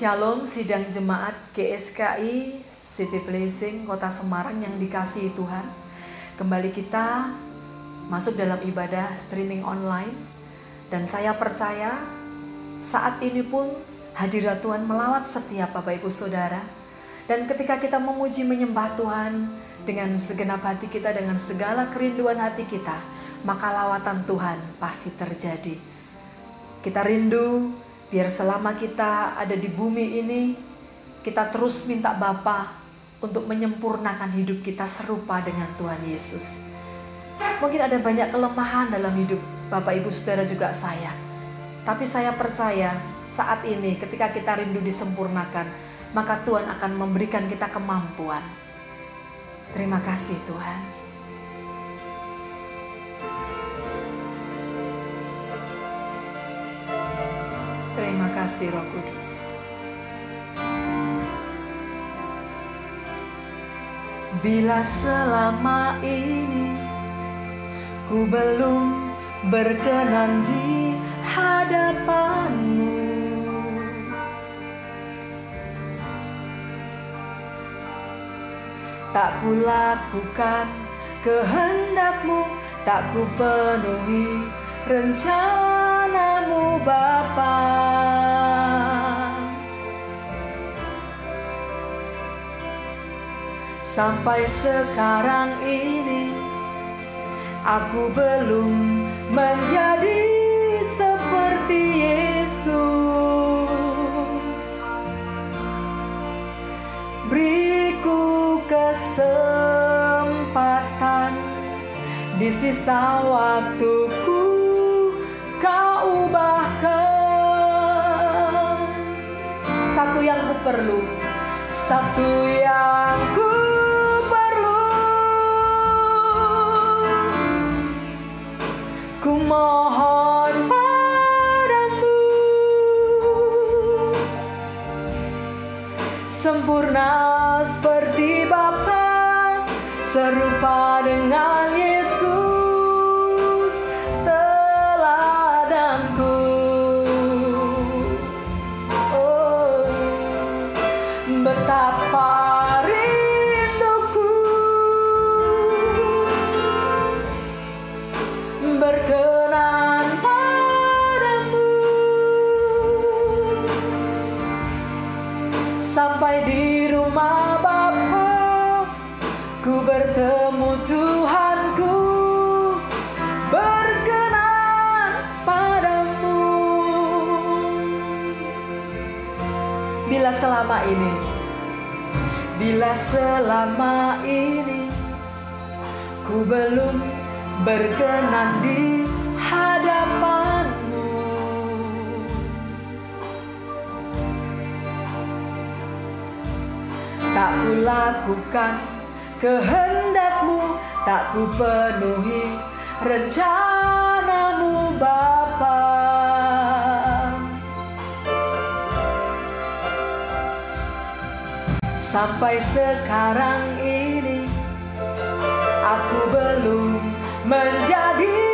Shalom sidang jemaat GSKI City Blessing Kota Semarang yang dikasihi Tuhan. Kembali kita masuk dalam ibadah streaming online dan saya percaya saat ini pun hadirat Tuhan melawat setiap Bapak Ibu Saudara. Dan ketika kita memuji menyembah Tuhan dengan segenap hati kita dengan segala kerinduan hati kita, maka lawatan Tuhan pasti terjadi. Kita rindu Biar selama kita ada di bumi ini, kita terus minta Bapa untuk menyempurnakan hidup kita serupa dengan Tuhan Yesus. Mungkin ada banyak kelemahan dalam hidup Bapak Ibu Saudara juga saya. Tapi saya percaya saat ini ketika kita rindu disempurnakan, maka Tuhan akan memberikan kita kemampuan. Terima kasih Tuhan. Kasih Roh Kudus. Bila selama ini ku belum berkenan di hadapanmu Tak ku lakukan kehendakmu Tak ku penuhi rencanamu Bapa Sampai sekarang ini aku belum menjadi seperti Yesus. Beriku kesempatan di sisa waktuku kau ubahkan. Satu yang ku perlu Satu yang ku mohon padamu. Sempurna seperti Bapa Serupa dengan selama ini? Bila selama ini Ku belum berkenan di hadapanmu. Tak ku lakukan kehendakmu Tak ku penuhi rencanamu Sampai sekarang ini Aku belum menjadi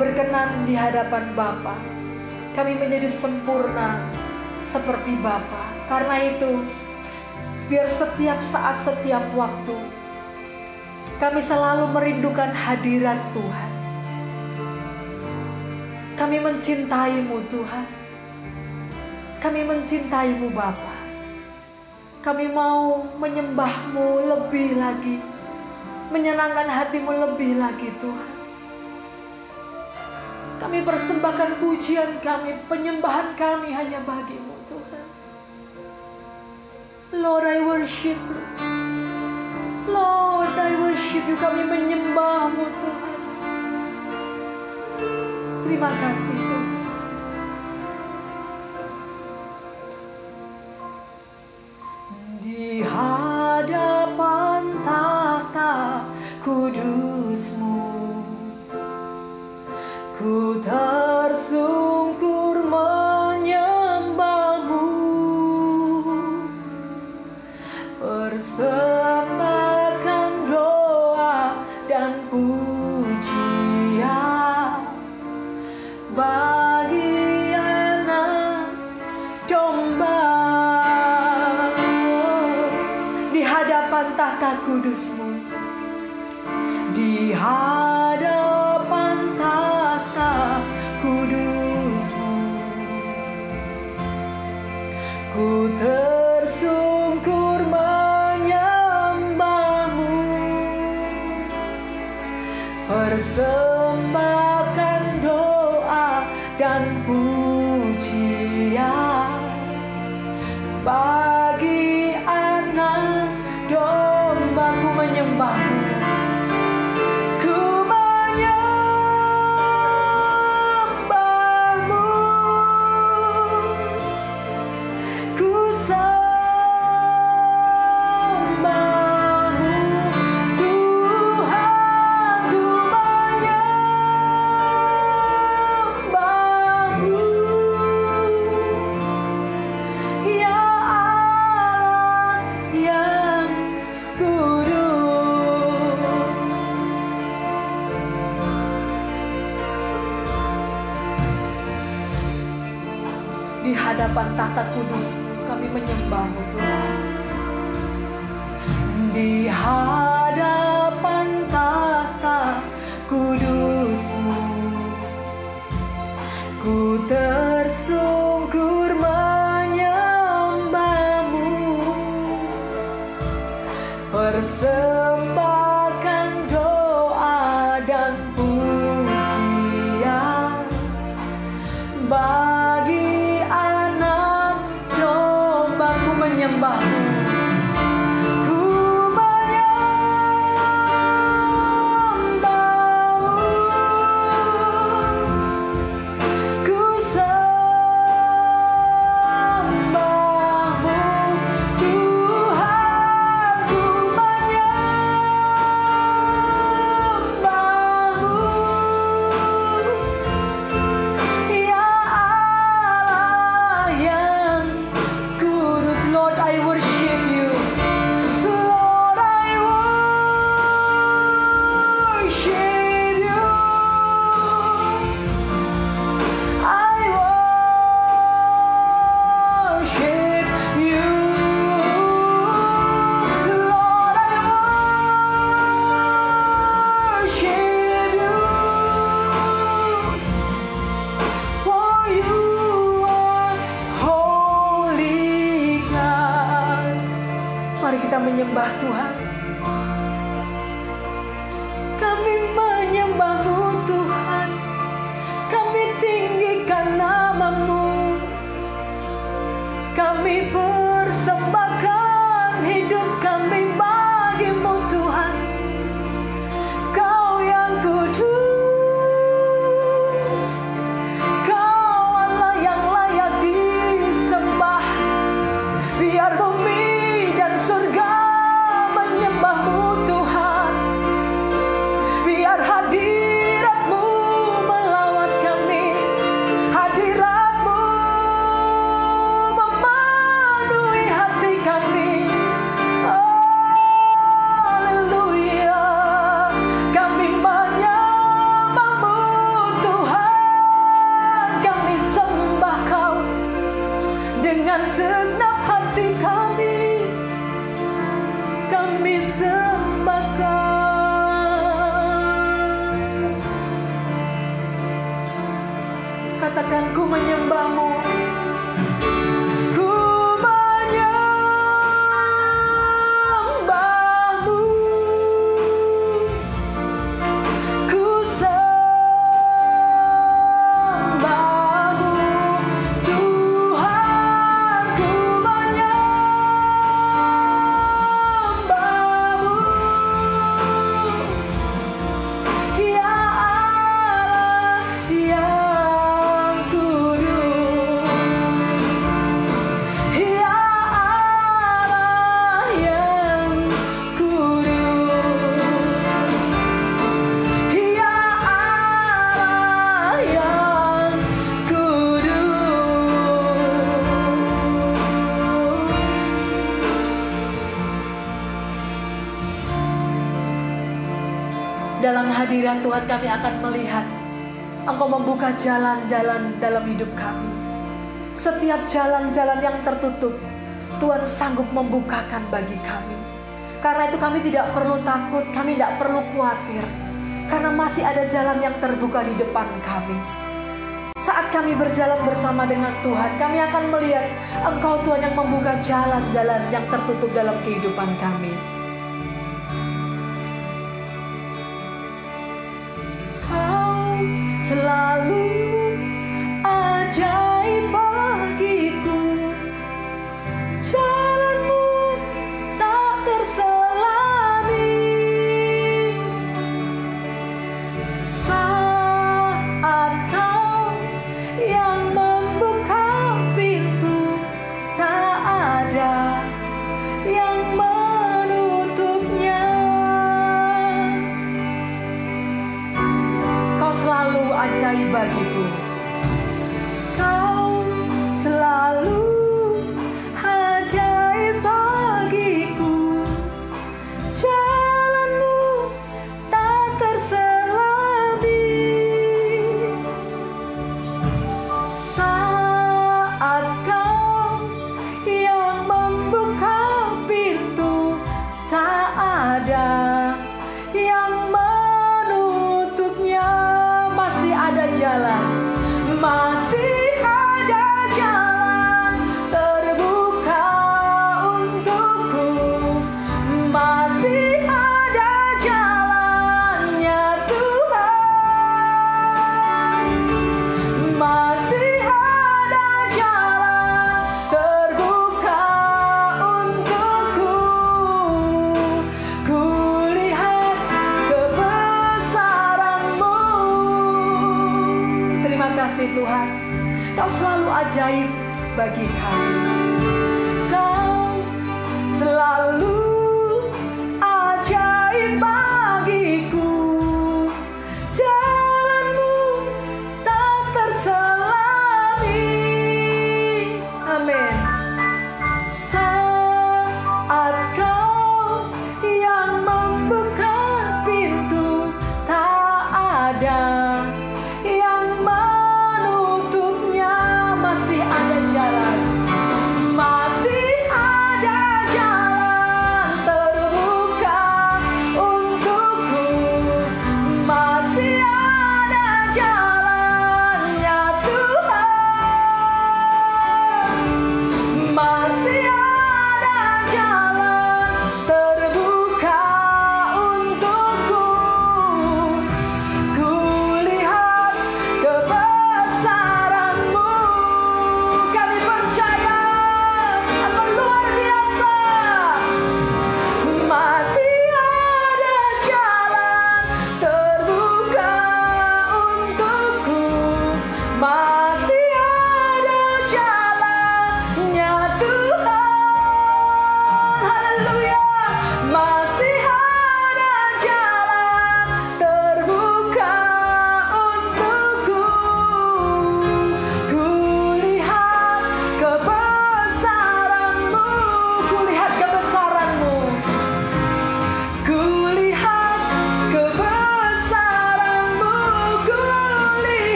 berkenan di hadapan Bapa. Kami menjadi sempurna seperti Bapa. Karena itu, biar setiap saat, setiap waktu, kami selalu merindukan hadirat Tuhan. Kami mencintaimu Tuhan. Kami mencintaimu Bapa. Kami mau menyembahmu lebih lagi. Menyenangkan hatimu lebih lagi Tuhan. Kami persembahkan pujian kami, penyembahan kami hanya bagimu Tuhan. Lord, I worship you. Lord, I worship you. Kami menyembahmu Tuhan. Terima kasih Tuhan. Persembahkan doa dan Bagi anak Di hadapan tahta kudusmu. Di hadapan menyembahmu Kami persembahkan jalan-jalan dalam hidup kami. Setiap jalan-jalan yang tertutup, Tuhan sanggup membukakan bagi kami. Karena itu kami tidak perlu takut, kami tidak perlu khawatir. Karena masih ada jalan yang terbuka di depan kami. Saat kami berjalan bersama dengan Tuhan, kami akan melihat Engkau Tuhan yang membuka jalan-jalan yang tertutup dalam kehidupan kami. Selalu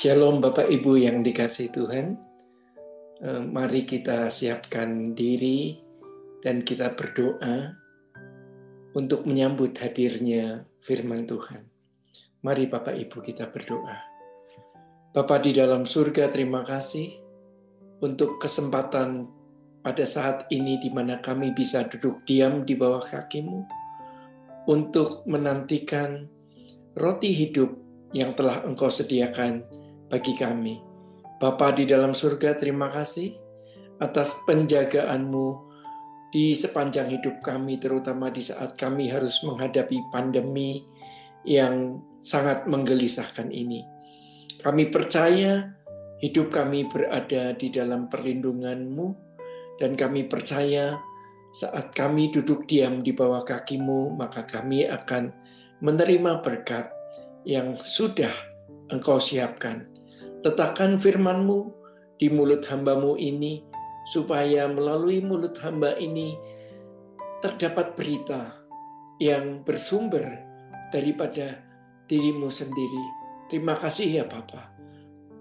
Shalom Bapak Ibu yang dikasih Tuhan. Eh, Mari kita siapkan diri dan kita berdoa untuk menyambut hadirnya firman Tuhan. Mari Bapak Ibu kita berdoa. Bapa di dalam surga terima kasih untuk kesempatan pada saat ini di mana kami bisa duduk diam di bawah kakimu untuk menantikan roti hidup yang telah engkau sediakan bagi kami. Bapa di dalam surga, terima kasih atas penjagaanmu di sepanjang hidup kami, terutama di saat kami harus menghadapi pandemi yang sangat menggelisahkan ini. Kami percaya hidup kami berada di dalam perlindunganmu, dan kami percaya saat kami duduk diam di bawah kakimu, maka kami akan menerima berkat yang sudah engkau siapkan. Letakkan firmanmu di mulut hambamu ini, supaya melalui mulut hamba ini terdapat berita yang bersumber daripada dirimu sendiri. Terima kasih ya Bapa.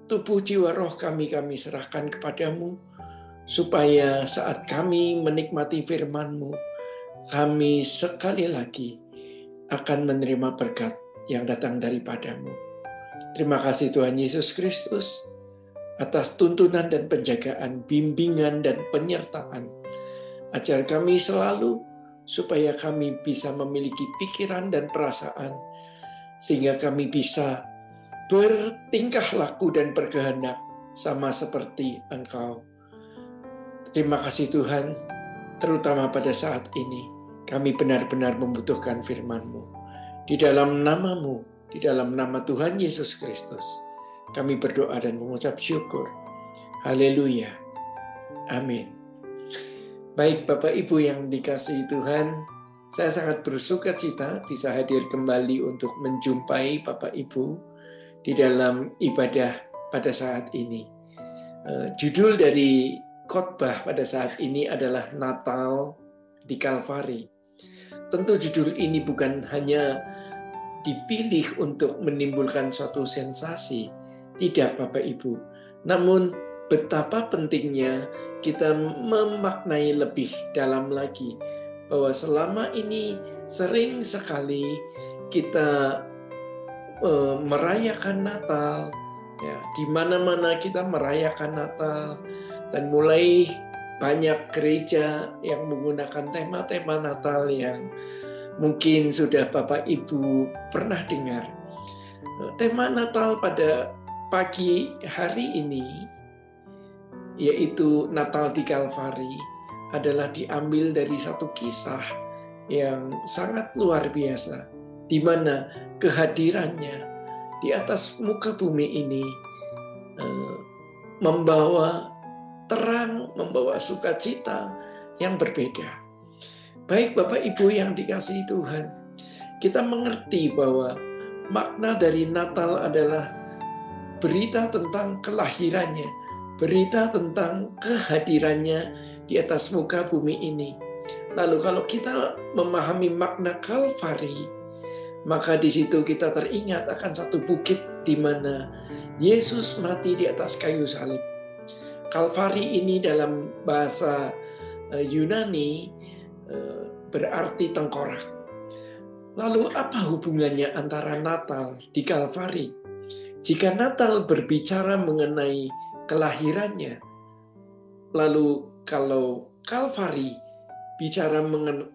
Tubuh jiwa roh kami kami serahkan kepadamu, supaya saat kami menikmati firman-Mu, kami sekali lagi akan menerima berkat yang datang daripadamu. Terima kasih Tuhan Yesus Kristus atas tuntunan dan penjagaan, bimbingan dan penyertaan. Ajar kami selalu supaya kami bisa memiliki pikiran dan perasaan sehingga kami bisa bertingkah laku dan berkehendak sama seperti Engkau. Terima kasih Tuhan, terutama pada saat ini kami benar-benar membutuhkan firman-Mu. Di dalam namamu, di dalam nama Tuhan Yesus Kristus, kami berdoa dan mengucap syukur. Haleluya. Amin. Baik Bapak Ibu yang dikasihi Tuhan, saya sangat bersuka cita bisa hadir kembali untuk menjumpai Bapak Ibu di dalam ibadah pada saat ini. Eh, judul dari khotbah pada saat ini adalah Natal di Kalvari. Tentu judul ini bukan hanya dipilih untuk menimbulkan suatu sensasi. Tidak, Bapak Ibu. Namun, betapa pentingnya kita memaknai lebih dalam lagi bahwa selama ini sering sekali kita uh, merayakan Natal, ya di mana-mana kita merayakan Natal dan mulai banyak gereja yang menggunakan tema-tema Natal yang mungkin sudah Bapak Ibu pernah dengar. Tema Natal pada pagi hari ini yaitu Natal di Kalvari adalah diambil dari satu kisah yang sangat luar biasa di mana kehadirannya di atas muka bumi ini eh, membawa terang, membawa sukacita yang berbeda. Baik Bapak Ibu yang dikasihi Tuhan, kita mengerti bahwa makna dari Natal adalah berita tentang kelahirannya, berita tentang kehadirannya di atas muka bumi ini. Lalu kalau kita memahami makna Kalvari, maka di situ kita teringat akan satu bukit di mana Yesus mati di atas kayu salib. Kalvari ini dalam bahasa eh, Yunani eh, berarti tengkorak. Lalu apa hubungannya antara Natal di Kalvari? Jika Natal berbicara mengenai kelahirannya, lalu kalau Kalvari bicara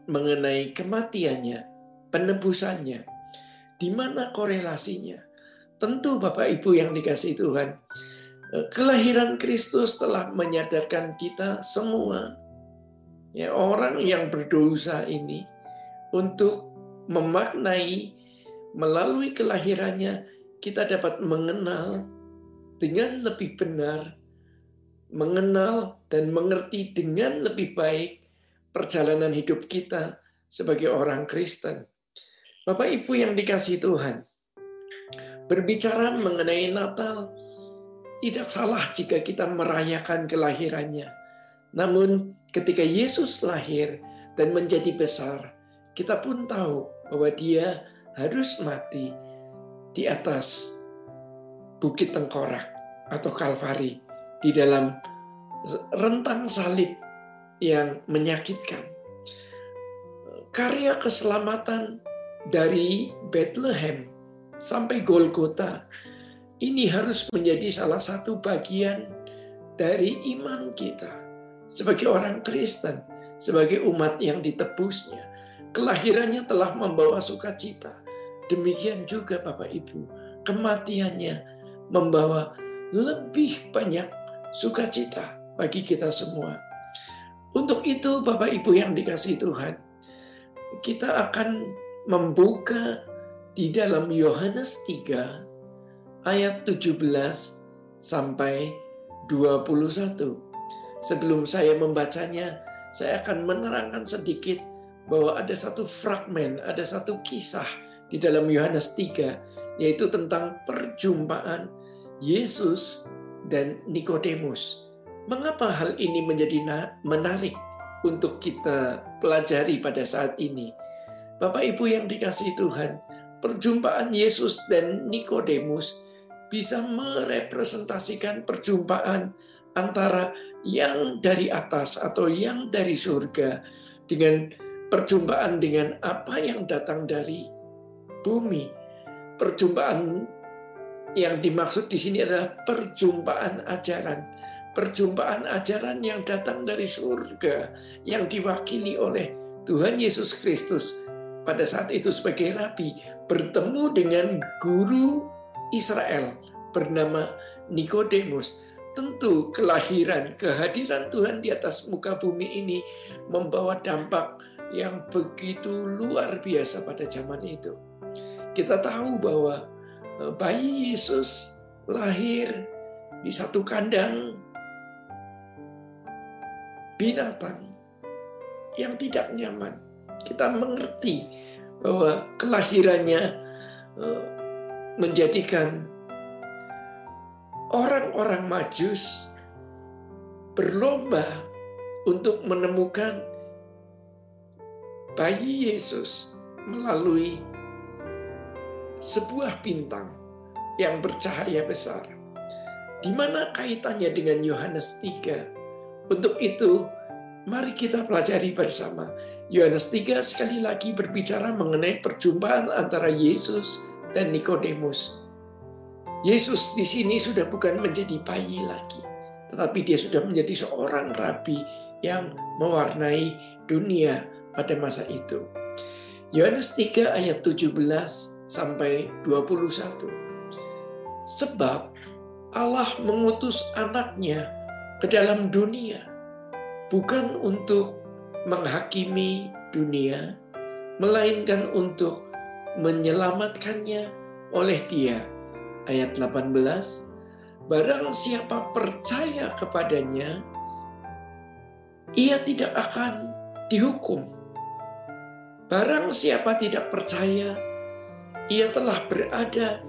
mengenai kematiannya, penebusannya, di mana korelasinya? Tentu Bapak Ibu yang dikasih Tuhan, Eh, kelahiran Kristus telah menyadarkan kita semua ya orang yang berdosa ini untuk memaknai melalui kelahirannya kita dapat mengenal dengan lebih benar mengenal dan mengerti dengan lebih baik perjalanan hidup kita sebagai orang Kristen. Bapak Ibu yang dikasih Tuhan, berbicara mengenai Natal, tidak salah jika kita merayakan kelahirannya. Namun ketika Yesus lahir dan menjadi besar, kita pun tahu bahwa dia harus mati di atas Bukit Tengkorak atau Kalvari di dalam rentang salib yang menyakitkan. Karya keselamatan dari Bethlehem sampai Golgota ini harus menjadi salah satu bagian dari iman kita sebagai orang Kristen, sebagai umat yang ditebusnya. Kelahirannya telah membawa sukacita. Demikian juga Bapak Ibu, kematiannya membawa lebih banyak sukacita bagi kita semua. Untuk itu Bapak Ibu yang dikasih Tuhan, kita akan membuka di dalam Yohanes 3 ayat 17 sampai 21. Sebelum saya membacanya, saya akan menerangkan sedikit bahwa ada satu fragmen, ada satu kisah di dalam Yohanes 3, yaitu tentang perjumpaan Yesus dan Nikodemus. Mengapa hal ini menjadi menarik untuk kita pelajari pada saat ini? Bapak Ibu yang dikasih Tuhan, perjumpaan Yesus dan Nikodemus bisa merepresentasikan perjumpaan antara yang dari atas atau yang dari surga dengan perjumpaan dengan apa yang datang dari bumi. Perjumpaan yang dimaksud di sini adalah perjumpaan ajaran. Perjumpaan ajaran yang datang dari surga, yang diwakili oleh Tuhan Yesus Kristus pada saat itu sebagai rabi, bertemu dengan guru Israel bernama Nikodemus Tentu kelahiran, kehadiran Tuhan di atas muka bumi ini membawa dampak yang begitu luar biasa pada zaman itu. Kita tahu bahwa eh, bayi Yesus lahir di satu kandang binatang yang tidak nyaman. Kita mengerti bahwa kelahirannya eh, menjadikan orang-orang Majus berlomba untuk menemukan bayi Yesus melalui sebuah bintang yang bercahaya besar. Di mana kaitannya dengan Yohanes 3? Untuk itu, mari kita pelajari bersama. Yohanes 3 sekali lagi berbicara mengenai perjumpaan antara Yesus dan Nikodemus. Yesus di sini sudah bukan menjadi bayi lagi, tetapi dia sudah menjadi seorang rabi yang mewarnai dunia pada masa itu. Yohanes 3 ayat 17 sampai 21. Sebab Allah mengutus anaknya ke dalam dunia bukan untuk menghakimi dunia, melainkan untuk menyelamatkannya oleh Dia ayat 18, barang siapa percaya kepadanya, ia tidak akan dihukum. Barang siapa tidak percaya, ia telah berada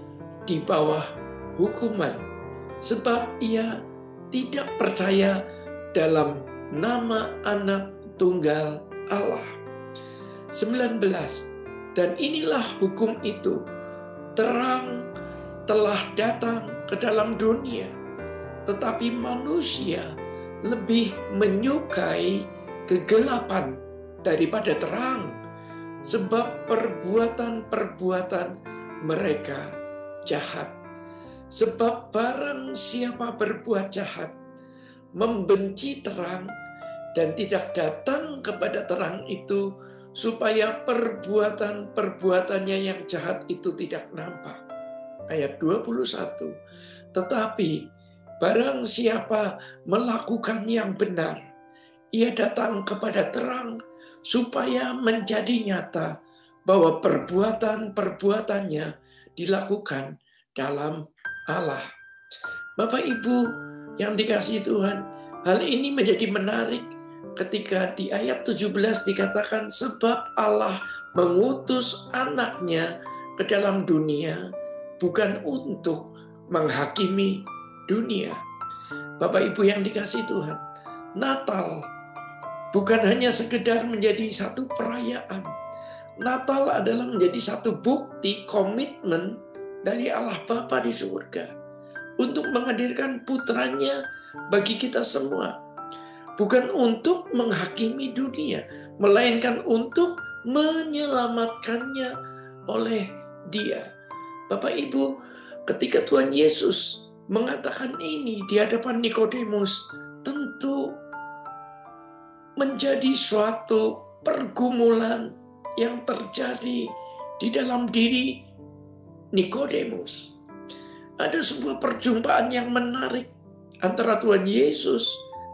di bawah hukuman, sebab ia tidak percaya dalam nama anak tunggal Allah. 19. Dan inilah hukum itu, terang telah datang ke dalam dunia, tetapi manusia lebih menyukai kegelapan daripada terang, sebab perbuatan-perbuatan mereka jahat. Sebab barang siapa berbuat jahat, membenci terang, dan tidak datang kepada terang itu, supaya perbuatan-perbuatannya yang jahat itu tidak nampak ayat 21. Tetapi barang siapa melakukan yang benar, ia datang kepada terang supaya menjadi nyata bahwa perbuatan-perbuatannya dilakukan dalam Allah. Bapak Ibu yang dikasih Tuhan, hal ini menjadi menarik ketika di ayat 17 dikatakan sebab Allah mengutus anaknya ke dalam dunia bukan untuk menghakimi dunia. Bapak Ibu yang dikasih Tuhan, Natal bukan hanya sekedar menjadi satu perayaan. Natal adalah menjadi satu bukti komitmen dari Allah Bapa di surga untuk menghadirkan putranya bagi kita semua. Bukan untuk menghakimi dunia, melainkan untuk menyelamatkannya oleh dia. Bapak Ibu, ketika Tuhan Yesus mengatakan ini di hadapan Nikodemus, tentu menjadi suatu pergumulan yang terjadi di dalam diri Nikodemus. Ada sebuah perjumpaan yang menarik antara Tuhan Yesus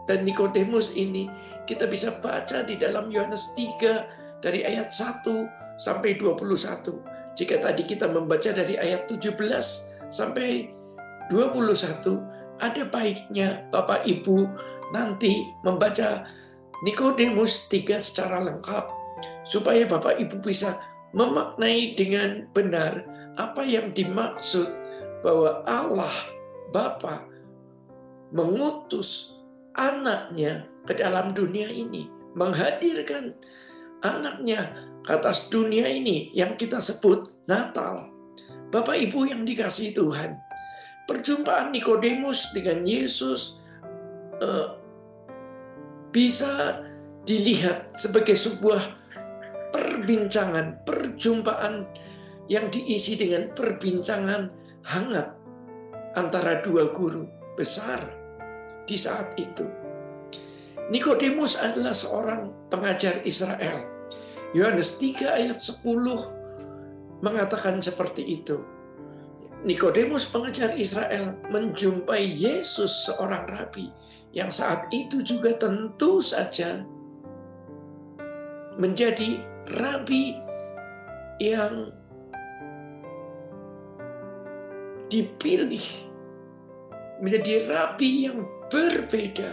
dan Nikodemus ini. Kita bisa baca di dalam Yohanes 3 dari ayat 1 sampai 21. Jika tadi kita membaca dari ayat 17 sampai 21, ada baiknya Bapak Ibu nanti membaca Nikodemus tiga secara lengkap supaya Bapak Ibu bisa memaknai dengan benar apa yang dimaksud bahwa Allah Bapa mengutus anaknya ke dalam dunia ini, menghadirkan anaknya ke atas dunia ini yang kita sebut Natal. Bapak Ibu yang dikasih Tuhan, perjumpaan Nikodemus dengan Yesus eh, bisa dilihat sebagai sebuah perbincangan, perjumpaan yang diisi dengan perbincangan hangat antara dua guru besar di saat itu. Nikodemus adalah seorang pengajar Israel. Yohanes 3 ayat 10 mengatakan seperti itu. Nikodemus pengajar Israel menjumpai Yesus seorang rabi yang saat itu juga tentu saja menjadi rabi yang dipilih menjadi rabi yang berbeda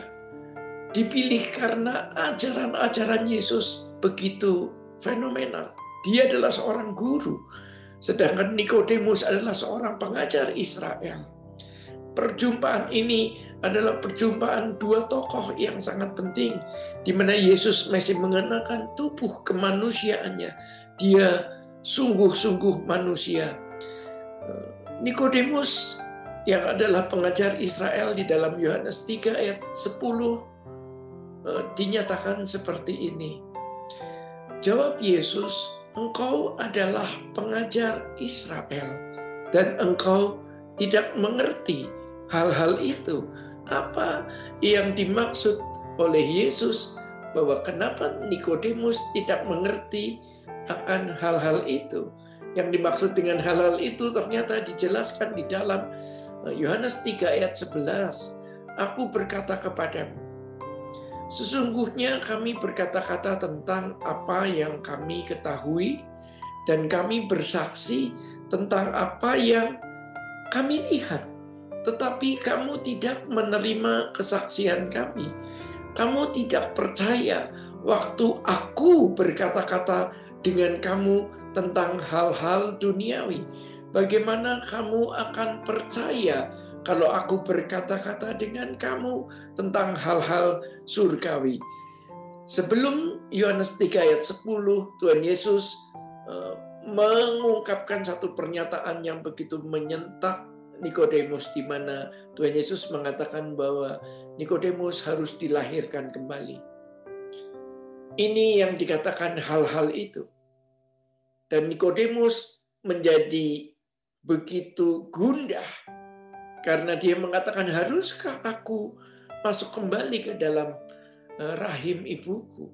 dipilih karena ajaran-ajaran Yesus begitu fenomenal dia adalah seorang guru, sedangkan Nikodemus adalah seorang pengajar Israel. Perjumpaan ini adalah perjumpaan dua tokoh yang sangat penting, di mana Yesus masih mengenakan tubuh kemanusiaannya. Dia sungguh-sungguh manusia. Nikodemus yang adalah pengajar Israel di dalam Yohanes 3 ayat 10 eh, dinyatakan seperti ini. Jawab Yesus, engkau adalah pengajar Israel dan engkau tidak mengerti hal-hal itu. Apa yang dimaksud oleh Yesus bahwa kenapa Nikodemus tidak mengerti akan hal-hal itu. Yang dimaksud dengan hal-hal itu ternyata dijelaskan di dalam eh, Yohanes 3 ayat 11. Aku berkata kepadamu, Sesungguhnya kami berkata-kata tentang apa yang kami ketahui dan kami bersaksi tentang apa yang kami lihat. Tetapi kamu tidak menerima kesaksian kami. Kamu tidak percaya waktu aku berkata-kata dengan kamu tentang hal-hal duniawi. Bagaimana kamu akan percaya kalau aku berkata-kata dengan kamu tentang hal-hal surgawi. Sebelum Yohanes 3 ayat 10, Tuhan Yesus eh, mengungkapkan satu pernyataan yang begitu menyentak Nikodemus di mana Tuhan Yesus mengatakan bahwa Nikodemus harus dilahirkan kembali. Ini yang dikatakan hal-hal itu. Dan Nikodemus menjadi begitu gundah karena dia mengatakan, haruskah aku masuk kembali ke dalam eh, rahim ibuku?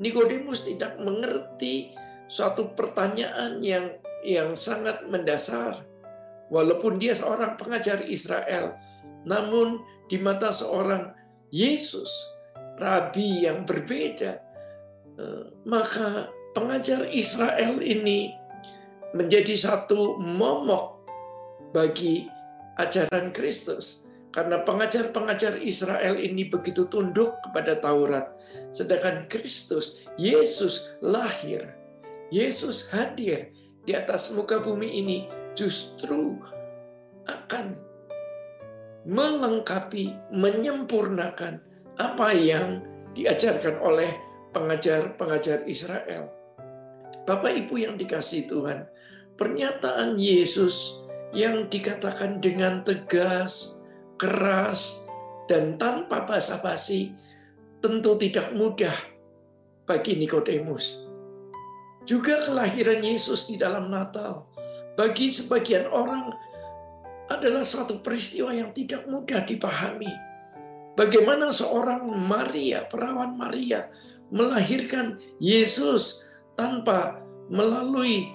Nikodemus tidak mengerti suatu pertanyaan yang yang sangat mendasar. Walaupun dia seorang pengajar Israel, namun di mata seorang Yesus, rabi yang berbeda, eh, maka pengajar Israel ini menjadi satu momok bagi ajaran Kristus. Karena pengajar-pengajar Israel ini begitu tunduk kepada Taurat. Sedangkan Kristus, Yesus lahir. Yesus hadir di atas muka bumi ini justru akan melengkapi, menyempurnakan apa yang diajarkan oleh pengajar-pengajar Israel. Bapak Ibu yang dikasih Tuhan, pernyataan Yesus yang dikatakan dengan tegas, keras, dan tanpa basa-basi tentu tidak mudah bagi Nikodemus. Juga kelahiran Yesus di dalam Natal bagi sebagian orang adalah suatu peristiwa yang tidak mudah dipahami. Bagaimana seorang Maria, perawan Maria, melahirkan Yesus tanpa melalui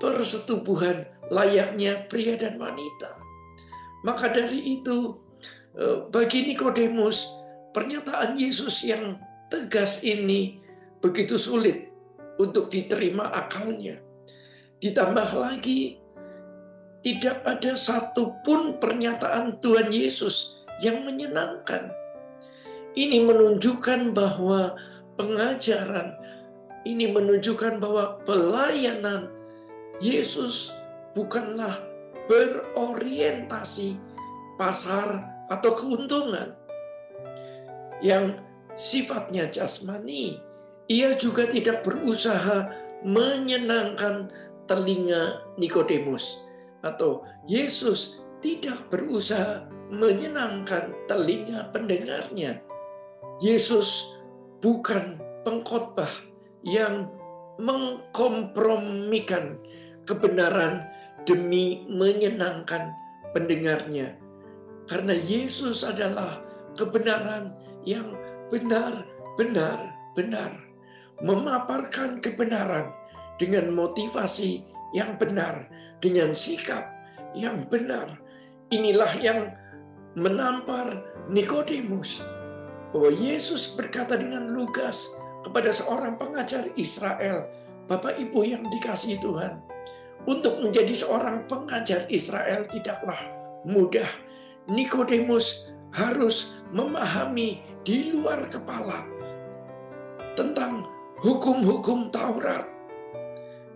persetubuhan layaknya pria dan wanita. Maka dari itu, eh, bagi Nikodemus, pernyataan Yesus yang tegas ini begitu sulit untuk diterima akalnya. Ditambah lagi, tidak ada satupun pernyataan Tuhan Yesus yang menyenangkan. Ini menunjukkan bahwa pengajaran ini menunjukkan bahwa pelayanan Yesus bukanlah berorientasi pasar atau keuntungan yang sifatnya jasmani. Ia juga tidak berusaha menyenangkan telinga Nikodemus atau Yesus tidak berusaha menyenangkan telinga pendengarnya. Yesus bukan pengkhotbah yang mengkompromikan kebenaran demi menyenangkan pendengarnya. Karena Yesus adalah kebenaran yang benar, benar, benar. Memaparkan kebenaran dengan motivasi yang benar, dengan sikap yang benar. Inilah yang menampar Nikodemus bahwa Yesus berkata dengan lugas kepada seorang pengajar Israel, Bapak Ibu yang dikasihi Tuhan, untuk menjadi seorang pengajar Israel tidaklah mudah. Nikodemus harus memahami di luar kepala tentang hukum-hukum Taurat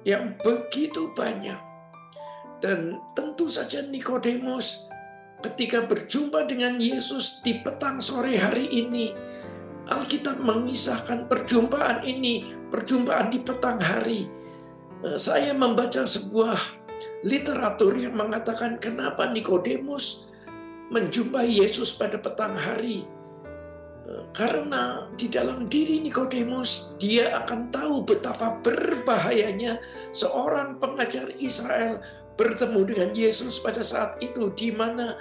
yang begitu banyak. Dan tentu saja Nikodemus ketika berjumpa dengan Yesus di petang sore hari ini, Alkitab mengisahkan perjumpaan ini, perjumpaan di petang hari. Eh, saya membaca sebuah literatur yang mengatakan kenapa Nikodemus menjumpai Yesus pada petang hari. Eh, karena di dalam diri Nikodemus dia akan tahu betapa berbahayanya seorang pengajar Israel bertemu dengan Yesus pada saat itu di mana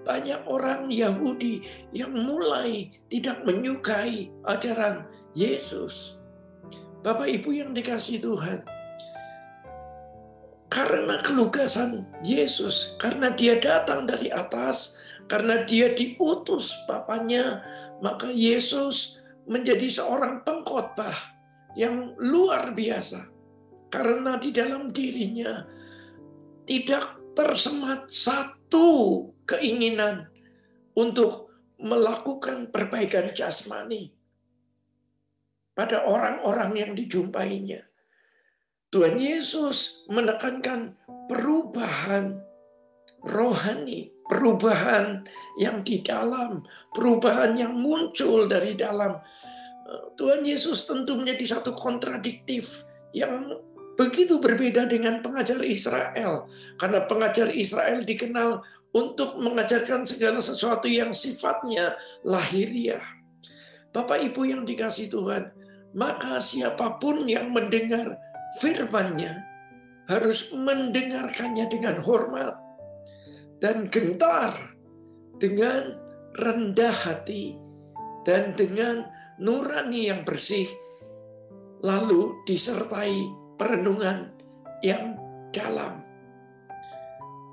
banyak orang Yahudi yang mulai tidak menyukai ajaran Yesus. Bapak Ibu yang dikasih Tuhan, karena kelugasan Yesus, karena dia datang dari atas, karena dia diutus Bapaknya, maka Yesus menjadi seorang pengkhotbah yang luar biasa. Karena di dalam dirinya tidak tersemat satu keinginan untuk melakukan perbaikan jasmani pada orang-orang yang dijumpainya. Tuhan Yesus menekankan perubahan rohani, perubahan yang di dalam, perubahan yang muncul dari dalam. Tuhan Yesus tentu menjadi satu kontradiktif yang Begitu berbeda dengan pengajar Israel, karena pengajar Israel dikenal untuk mengajarkan segala sesuatu yang sifatnya lahiriah. Bapak Ibu yang dikasih Tuhan, maka siapa pun yang mendengar firman-Nya harus mendengarkannya dengan hormat dan gentar dengan rendah hati dan dengan nurani yang bersih lalu disertai perenungan yang dalam.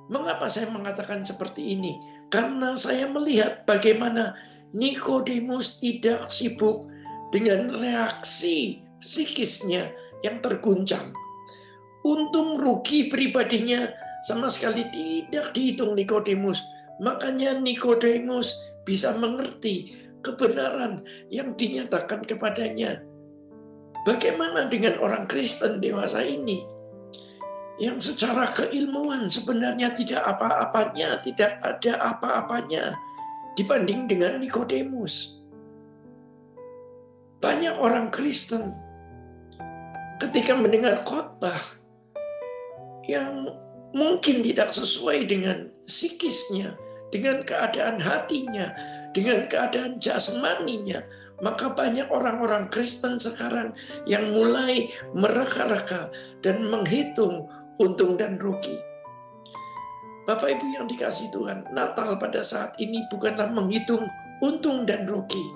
Mengapa saya mengatakan seperti ini? Karena saya melihat bagaimana Nikodemus tidak sibuk dengan reaksi psikisnya yang terguncang. Untung rugi pribadinya sama sekali tidak dihitung Nikodemus. Makanya Nikodemus bisa mengerti kebenaran yang dinyatakan kepadanya Bagaimana dengan orang Kristen dewasa ini? Yang secara keilmuan sebenarnya tidak apa-apanya, tidak ada apa-apanya dibanding dengan Nikodemus. Banyak orang Kristen ketika mendengar khotbah yang mungkin tidak sesuai dengan psikisnya, dengan keadaan hatinya, dengan keadaan jasmaninya, maka banyak orang-orang Kristen sekarang yang mulai mereka-reka dan menghitung untung dan rugi. Bapak Ibu yang dikasih Tuhan, Natal pada saat ini bukanlah menghitung untung dan rugi.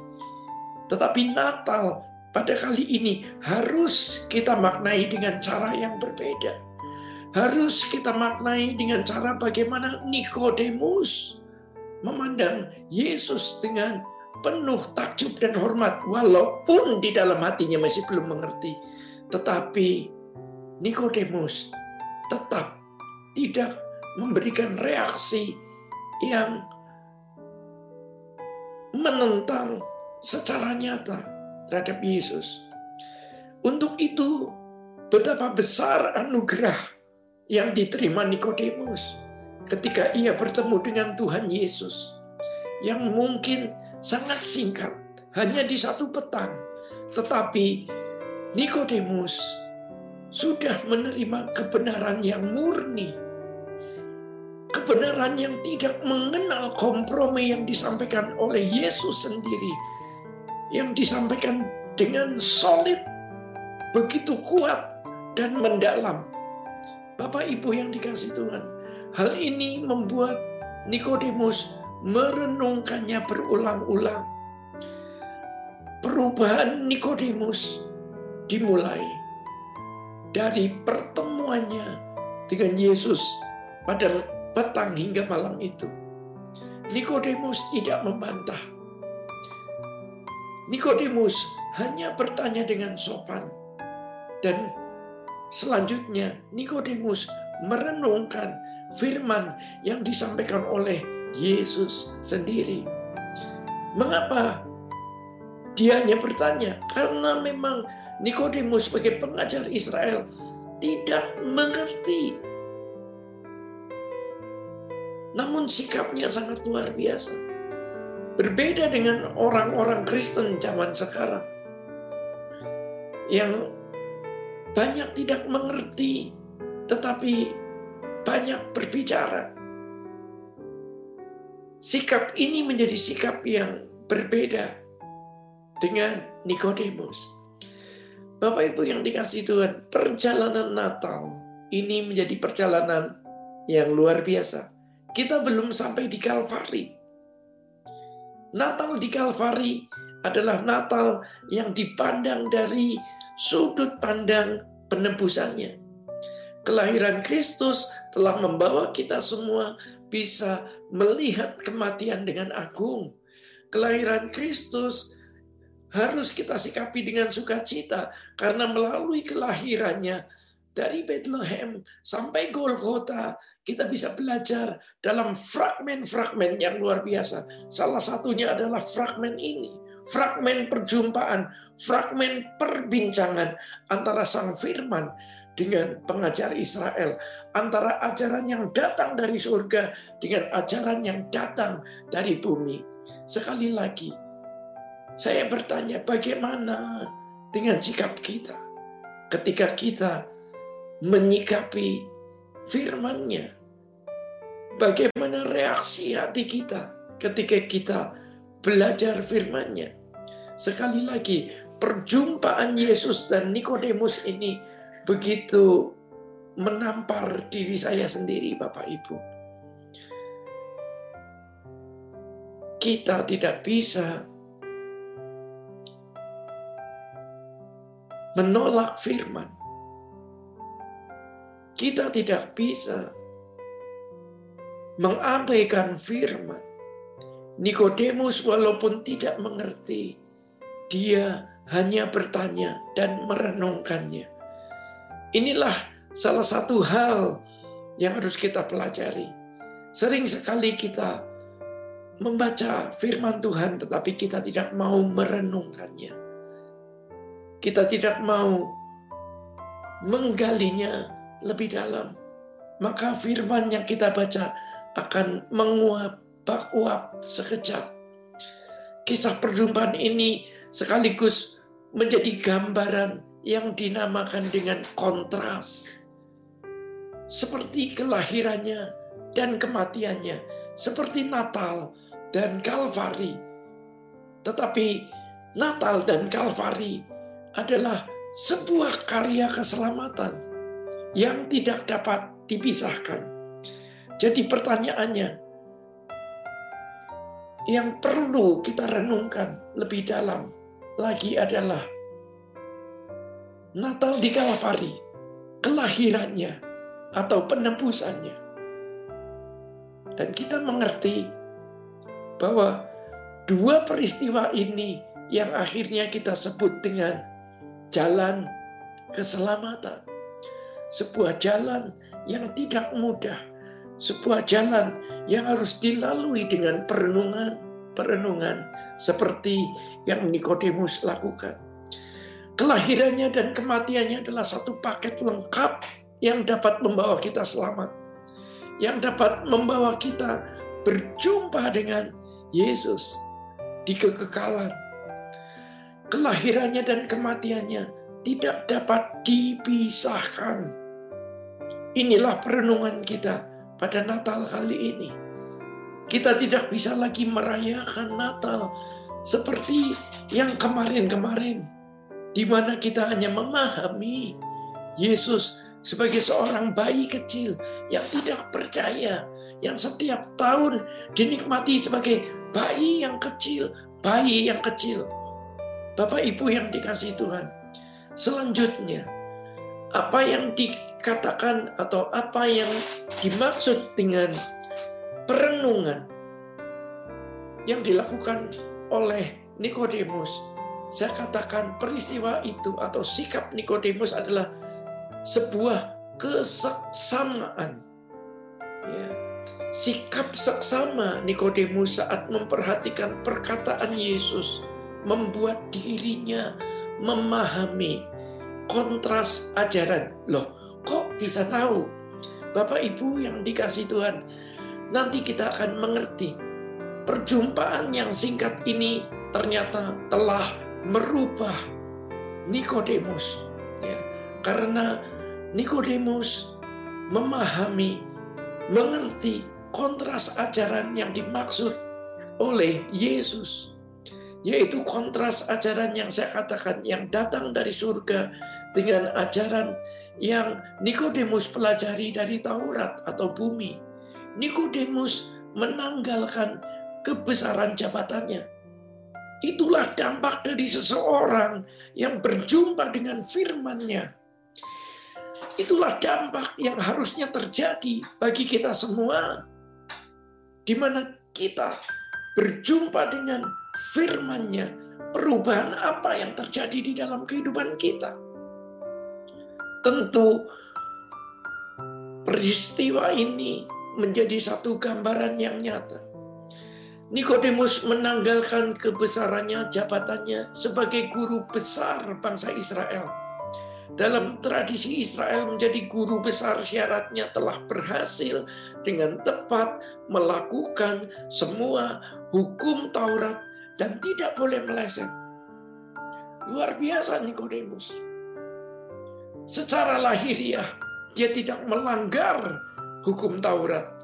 Tetapi Natal pada kali ini harus kita maknai dengan cara yang berbeda. Harus kita maknai dengan cara bagaimana Nikodemus memandang Yesus dengan penuh takjub dan hormat walaupun di dalam hatinya masih belum mengerti. Tetapi Nikodemus tetap tidak memberikan reaksi yang menentang secara nyata terhadap Yesus. Untuk itu, betapa besar anugerah yang diterima Nikodemus ketika ia bertemu dengan Tuhan Yesus yang mungkin sangat singkat, hanya di satu petang. Tetapi Nikodemus sudah menerima kebenaran yang murni kebenaran yang tidak mengenal kompromi yang disampaikan oleh Yesus sendiri, yang disampaikan dengan solid, begitu kuat dan mendalam. Bapak Ibu yang dikasih Tuhan, hal ini membuat Nikodemus merenungkannya berulang-ulang. Perubahan Nikodemus dimulai dari pertemuannya dengan Yesus pada petang hingga malam itu. Nikodemus tidak membantah. Nikodemus hanya bertanya dengan sopan. Dan selanjutnya Nikodemus merenungkan firman yang disampaikan oleh Yesus sendiri. Mengapa dia hanya bertanya? Karena memang Nikodemus sebagai pengajar Israel tidak mengerti namun sikapnya sangat luar biasa. Berbeda dengan orang-orang Kristen zaman sekarang yang banyak tidak mengerti tetapi banyak berbicara. Sikap ini menjadi sikap yang berbeda dengan Nikodemus. Bapak Ibu yang dikasih Tuhan, perjalanan Natal ini menjadi perjalanan yang luar biasa kita belum sampai di Kalvari. Natal di Kalvari adalah Natal yang dipandang dari sudut pandang penebusannya. Kelahiran Kristus telah membawa kita semua bisa melihat kematian dengan agung. Kelahiran Kristus harus kita sikapi dengan sukacita karena melalui kelahirannya dari Bethlehem sampai Golgota kita bisa belajar dalam fragmen-fragmen yang luar biasa. Salah satunya adalah fragmen ini, fragmen perjumpaan, fragmen perbincangan antara Sang Firman dengan pengajar Israel, antara ajaran yang datang dari surga dengan ajaran yang datang dari bumi. Sekali lagi, saya bertanya bagaimana dengan sikap kita ketika kita menyikapi firman-Nya. Bagaimana reaksi hati kita ketika kita belajar firman-Nya. Sekali lagi, perjumpaan Yesus dan Nikodemus ini begitu menampar diri saya sendiri, Bapak Ibu. Kita tidak bisa menolak firman kita tidak bisa mengabaikan firman. Nikodemus walaupun tidak mengerti, dia hanya bertanya dan merenungkannya. Inilah salah satu hal yang harus kita pelajari. Sering sekali kita membaca firman Tuhan tetapi kita tidak mau merenungkannya. Kita tidak mau menggalinya lebih dalam, maka firman yang kita baca akan menguap bak uap sekejap. Kisah perjumpaan ini sekaligus menjadi gambaran yang dinamakan dengan kontras. Seperti kelahirannya dan kematiannya, seperti Natal dan Kalvari. Tetapi Natal dan Kalvari adalah sebuah karya keselamatan yang tidak dapat dipisahkan. Jadi pertanyaannya, yang perlu kita renungkan lebih dalam lagi adalah Natal di Kalvari, kelahirannya atau penebusannya. Dan kita mengerti bahwa dua peristiwa ini yang akhirnya kita sebut dengan jalan keselamatan sebuah jalan yang tidak mudah, sebuah jalan yang harus dilalui dengan perenungan, perenungan seperti yang Nikodemus lakukan. Kelahirannya dan kematiannya adalah satu paket lengkap yang dapat membawa kita selamat. Yang dapat membawa kita berjumpa dengan Yesus di kekekalan. Kelahirannya dan kematiannya tidak dapat dipisahkan. Inilah perenungan kita pada Natal kali ini. Kita tidak bisa lagi merayakan Natal seperti yang kemarin-kemarin, di mana kita hanya memahami Yesus sebagai seorang bayi kecil yang tidak percaya, yang setiap tahun dinikmati sebagai bayi yang kecil, bayi yang kecil. Bapak Ibu yang dikasih Tuhan, selanjutnya apa yang dikatakan atau apa yang dimaksud dengan perenungan yang dilakukan oleh Nikodemus. Saya katakan peristiwa itu atau sikap Nikodemus adalah sebuah keseksamaan. Ya. Sikap seksama Nikodemus saat memperhatikan perkataan Yesus membuat dirinya memahami kontras ajaran. Loh, kok bisa tahu? Bapak Ibu yang dikasih Tuhan, nanti kita akan mengerti perjumpaan yang singkat ini ternyata telah merubah Nikodemus ya karena Nikodemus memahami mengerti kontras ajaran yang dimaksud oleh Yesus yaitu kontras ajaran yang saya katakan yang datang dari surga dengan ajaran yang Nikodemus pelajari dari Taurat atau bumi Nikodemus menanggalkan kebesaran jabatannya. Itulah dampak dari seseorang yang berjumpa dengan firman-Nya. Itulah dampak yang harusnya terjadi bagi kita semua. Di mana kita berjumpa dengan firman-Nya, perubahan apa yang terjadi di dalam kehidupan kita. Tentu peristiwa ini menjadi satu gambaran yang nyata. Nikodemus menanggalkan kebesarannya, jabatannya sebagai guru besar bangsa Israel. Dalam tradisi Israel menjadi guru besar syaratnya telah berhasil dengan tepat melakukan semua hukum Taurat dan tidak boleh meleset. Luar biasa Nikodemus. Secara lahiriah dia tidak melanggar hukum Taurat.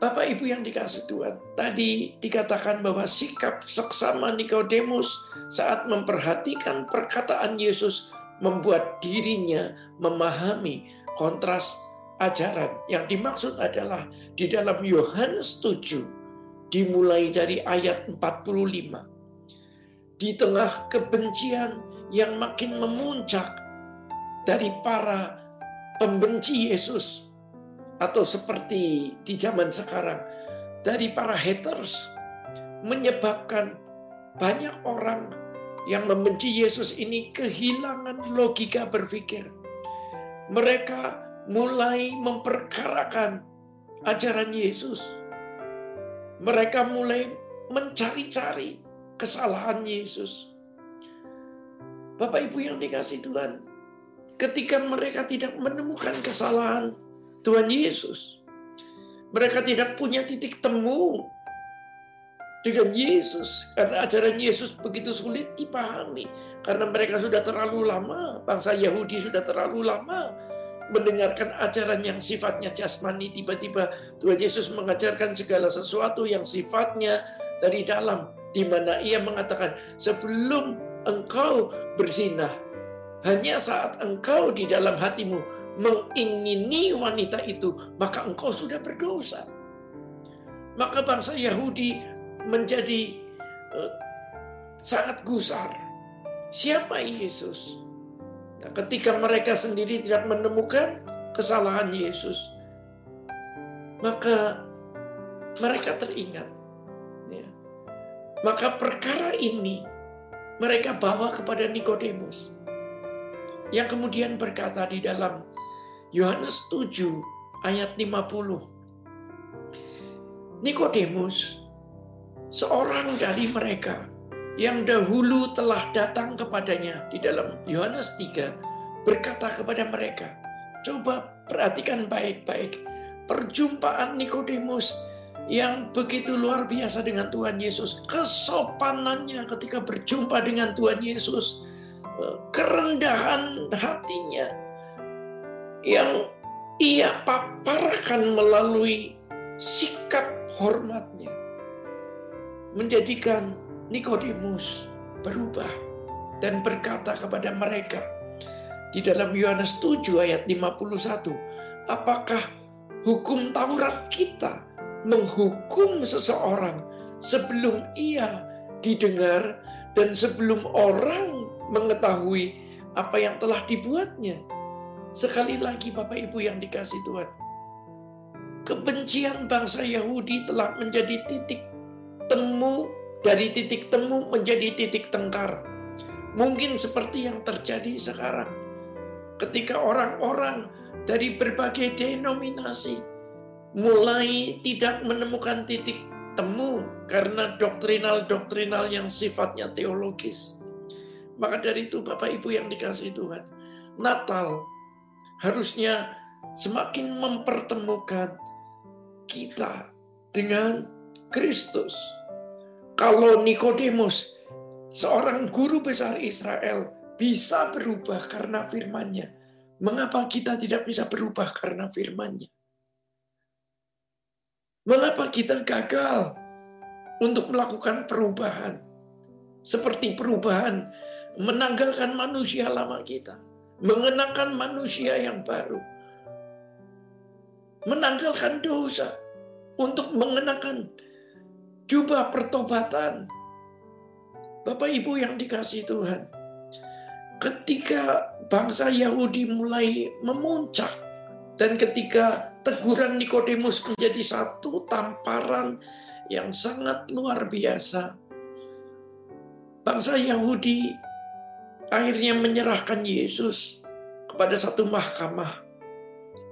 Bapak Ibu yang dikasih Tuhan, tadi dikatakan bahwa sikap seksama Nikodemus saat memperhatikan perkataan Yesus membuat dirinya memahami kontras ajaran. Yang dimaksud adalah di dalam Yohanes 7 dimulai dari ayat 45. Di tengah kebencian yang makin memuncak dari para pembenci Yesus, atau seperti di zaman sekarang dari para haters menyebabkan banyak orang yang membenci Yesus ini kehilangan logika berpikir. Mereka mulai memperkarakan ajaran Yesus. Mereka mulai mencari-cari kesalahan Yesus. Bapak Ibu yang dikasih Tuhan, ketika mereka tidak menemukan kesalahan Tuhan Yesus. Mereka tidak punya titik temu dengan Yesus karena ajaran Yesus begitu sulit dipahami karena mereka sudah terlalu lama bangsa Yahudi sudah terlalu lama mendengarkan ajaran yang sifatnya jasmani tiba-tiba Tuhan Yesus mengajarkan segala sesuatu yang sifatnya dari dalam di mana ia mengatakan sebelum engkau berzina hanya saat engkau di dalam hatimu mengingini wanita itu, maka engkau sudah berdosa. Maka bangsa Yahudi menjadi uh, sangat gusar. Siapa Yesus? Nah, ketika mereka sendiri tidak menemukan kesalahan Yesus, maka mereka teringat. Ya. Maka perkara ini mereka bawa kepada Nikodemus yang kemudian berkata di dalam Yohanes 7 ayat 50. Nikodemus seorang dari mereka yang dahulu telah datang kepadanya di dalam Yohanes 3 berkata kepada mereka, coba perhatikan baik-baik perjumpaan Nikodemus yang begitu luar biasa dengan Tuhan Yesus, kesopanannya ketika berjumpa dengan Tuhan Yesus, kerendahan hatinya yang ia paparkan melalui sikap hormatnya menjadikan Nikodemus berubah dan berkata kepada mereka di dalam Yohanes 7 ayat 51, apakah hukum Taurat kita menghukum seseorang sebelum ia didengar dan sebelum orang mengetahui apa yang telah dibuatnya. Sekali lagi Bapak Ibu yang dikasih Tuhan, kebencian bangsa Yahudi telah menjadi titik temu dari titik temu menjadi titik tengkar. Mungkin seperti yang terjadi sekarang. Ketika orang-orang dari berbagai denominasi mulai tidak menemukan titik temu karena doktrinal-doktrinal yang sifatnya teologis. Maka dari itu Bapak Ibu yang dikasih Tuhan, Natal harusnya semakin mempertemukan kita dengan Kristus kalau Nikodemus, seorang guru besar Israel, bisa berubah karena firman-Nya, mengapa kita tidak bisa berubah karena firman-Nya? Mengapa kita gagal untuk melakukan perubahan? Seperti perubahan menanggalkan manusia lama kita, mengenakan manusia yang baru, menanggalkan dosa. Untuk mengenakan jubah pertobatan. Bapak Ibu yang dikasih Tuhan, ketika bangsa Yahudi mulai memuncak. Dan ketika teguran Nikodemus menjadi satu tamparan yang sangat luar biasa. Bangsa Yahudi akhirnya menyerahkan Yesus kepada satu mahkamah.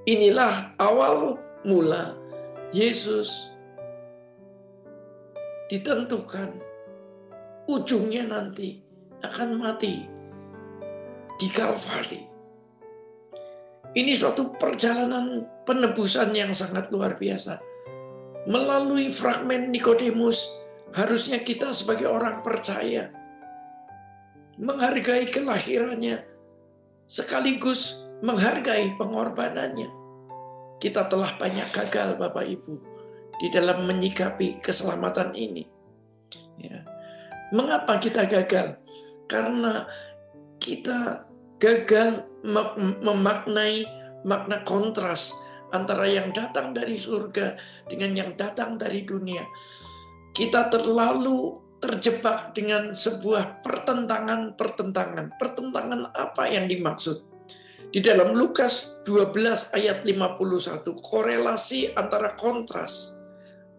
Inilah awal mula Yesus ditentukan ujungnya nanti akan mati di Kalvari. Ini suatu perjalanan penebusan yang sangat luar biasa. Melalui fragmen Nikodemus, harusnya kita sebagai orang percaya menghargai kelahirannya sekaligus menghargai pengorbanannya. Kita telah banyak gagal Bapak Ibu di dalam menyikapi keselamatan ini. Ya. Mengapa kita gagal? Karena kita gagal memaknai makna kontras antara yang datang dari surga dengan yang datang dari dunia. Kita terlalu terjebak dengan sebuah pertentangan-pertentangan. Pertentangan apa yang dimaksud? Di dalam Lukas 12 ayat 51, korelasi antara kontras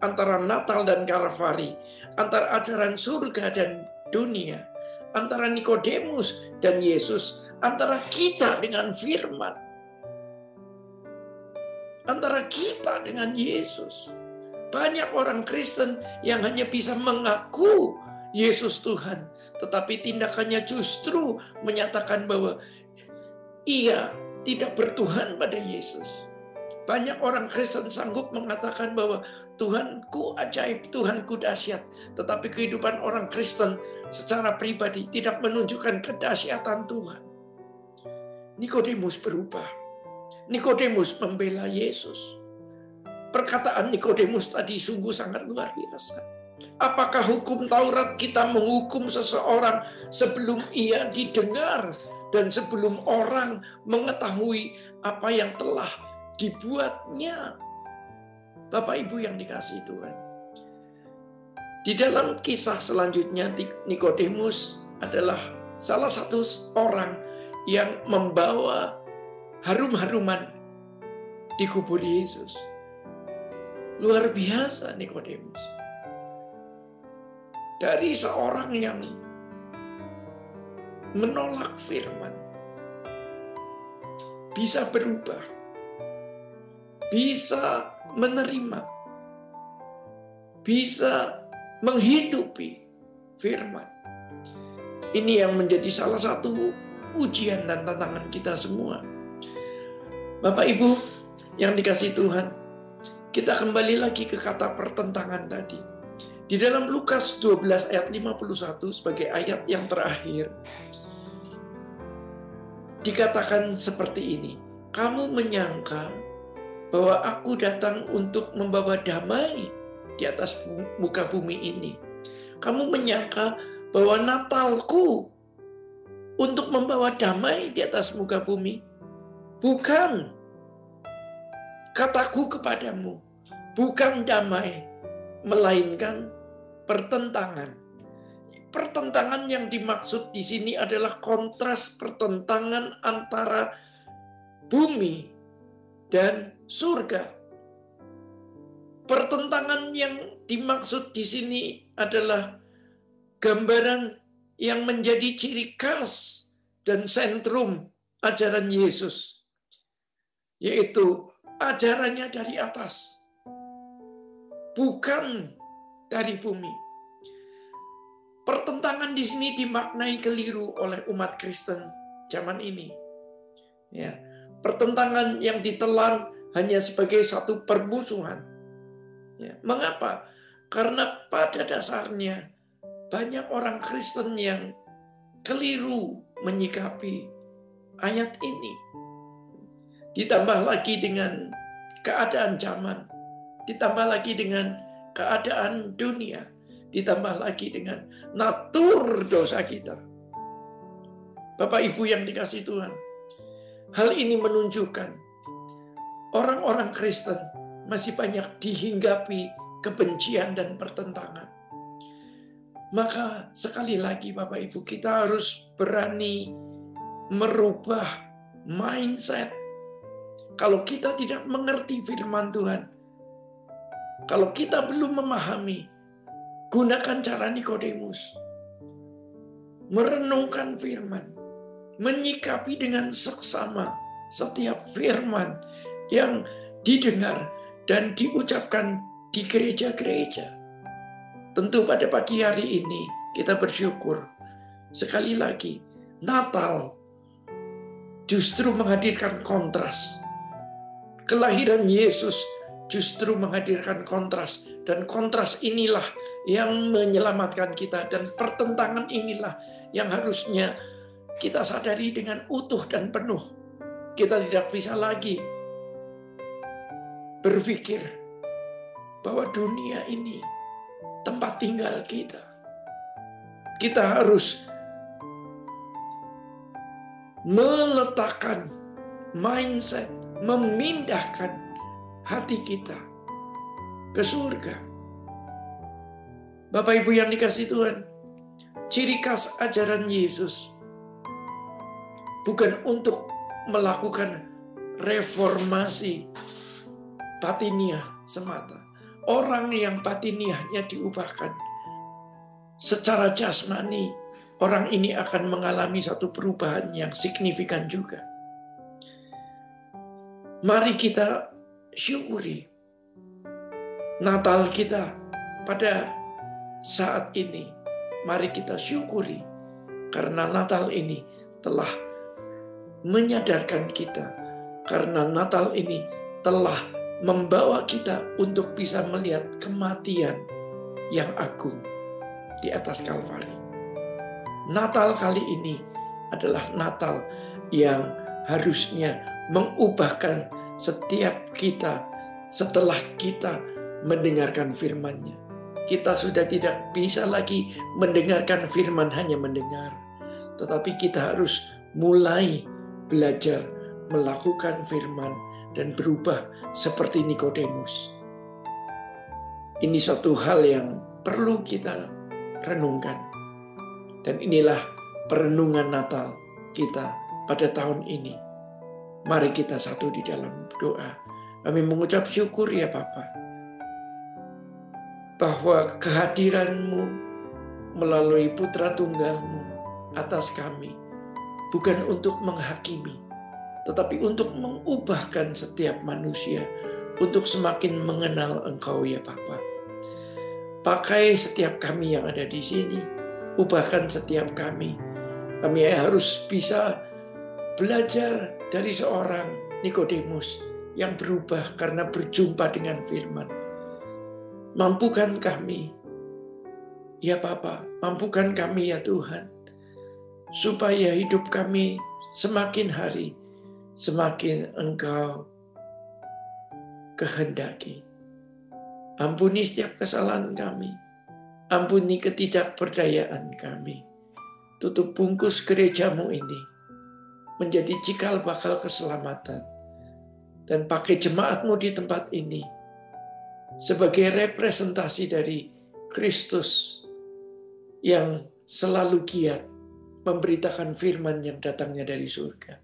antara Natal dan Kalvari, antara ajaran surga dan dunia, antara Nikodemus dan Yesus, antara kita dengan firman, antara kita dengan Yesus. Banyak orang Kristen yang hanya bisa mengaku Yesus Tuhan, tetapi tindakannya justru menyatakan bahwa ia tidak bertuhan pada Yesus. Banyak orang Kristen sanggup mengatakan bahwa Tuhanku ajaib, Tuhanku dahsyat. Tetapi kehidupan orang Kristen secara pribadi tidak menunjukkan kedahsyatan Tuhan. Nikodemus berubah. Nikodemus membela Yesus. Perkataan Nikodemus tadi sungguh sangat luar biasa. Apakah hukum Taurat kita menghukum seseorang sebelum ia didengar dan sebelum orang mengetahui apa yang telah dibuatnya. Bapak Ibu yang dikasih Tuhan. Di dalam kisah selanjutnya Nikodemus adalah salah satu orang yang membawa harum-haruman di kubur Yesus. Luar biasa Nikodemus. Dari seorang yang menolak firman bisa berubah bisa menerima, bisa menghidupi firman. Ini yang menjadi salah satu ujian dan tantangan kita semua. Bapak Ibu yang dikasih Tuhan, kita kembali lagi ke kata pertentangan tadi. Di dalam Lukas 12 ayat 51 sebagai ayat yang terakhir, dikatakan seperti ini, kamu menyangka bahwa aku datang untuk membawa damai di atas muka bumi ini. Kamu menyangka bahwa Natalku untuk membawa damai di atas muka bumi. Bukan kataku kepadamu, bukan damai, melainkan pertentangan. Pertentangan yang dimaksud di sini adalah kontras pertentangan antara bumi dan surga Pertentangan yang dimaksud di sini adalah gambaran yang menjadi ciri khas dan sentrum ajaran Yesus, yaitu ajarannya dari atas, bukan dari bumi. Pertentangan di sini dimaknai keliru oleh umat Kristen zaman ini. Ya, pertentangan yang ditelan hanya sebagai satu permusuhan Ya. Mengapa? Karena pada dasarnya banyak orang Kristen yang keliru menyikapi ayat ini. Ditambah lagi dengan keadaan zaman, ditambah lagi dengan keadaan dunia, ditambah lagi dengan natur dosa kita. Bapak Ibu yang dikasih Tuhan, hal ini menunjukkan orang-orang Kristen masih banyak dihinggapi kebencian dan pertentangan. Maka sekali lagi Bapak Ibu kita harus berani merubah mindset. Kalau kita tidak mengerti firman Tuhan, kalau kita belum memahami, gunakan cara Nikodemus. Merenungkan firman, menyikapi dengan seksama setiap firman yang didengar dan diucapkan di gereja-gereja. Tentu pada pagi hari ini kita bersyukur. Sekali lagi, Natal justru menghadirkan kontras. Kelahiran Yesus justru menghadirkan kontras. Dan kontras inilah yang menyelamatkan kita. Dan pertentangan inilah yang harusnya kita sadari dengan utuh dan penuh. Kita tidak bisa lagi berpikir bahwa dunia ini tempat tinggal kita. Kita harus meletakkan mindset, memindahkan hati kita ke surga. Bapak Ibu yang dikasih Tuhan, ciri khas ajaran Yesus bukan untuk melakukan reformasi batiniah semata. Orang yang batiniahnya diubahkan secara jasmani, orang ini akan mengalami satu perubahan yang signifikan juga. Mari kita syukuri Natal kita pada saat ini. Mari kita syukuri karena Natal ini telah menyadarkan kita karena Natal ini telah membawa kita untuk bisa melihat kematian yang agung di atas Kalvari. Natal kali ini adalah Natal yang harusnya mengubahkan setiap kita setelah kita mendengarkan firman-Nya. Kita sudah tidak bisa lagi mendengarkan firman hanya mendengar, tetapi kita harus mulai belajar melakukan firman dan berubah seperti Nikodemus. Ini suatu hal yang perlu kita renungkan. Dan inilah perenungan Natal kita pada tahun ini. Mari kita satu di dalam doa. Kami mengucap syukur ya Bapa bahwa kehadiranmu melalui putra tunggalmu atas kami bukan untuk menghakimi, tetapi untuk mengubahkan setiap manusia untuk semakin mengenal Engkau ya Bapa. Pakai setiap kami yang ada di sini. Ubahkan setiap kami. Kami harus bisa belajar dari seorang Nikodemus yang berubah karena berjumpa dengan firman. Mampukan kami, ya Bapa, mampukan kami ya Tuhan, supaya hidup kami semakin hari, semakin Engkau kehendaki. Ampuni setiap kesalahan kami. Ampuni ketidakberdayaan kami. Tutup bungkus gerejamu ini menjadi cikal bakal keselamatan. Dan pakai jemaatmu di tempat ini sebagai representasi dari Kristus yang selalu giat memberitakan firman yang datangnya dari surga.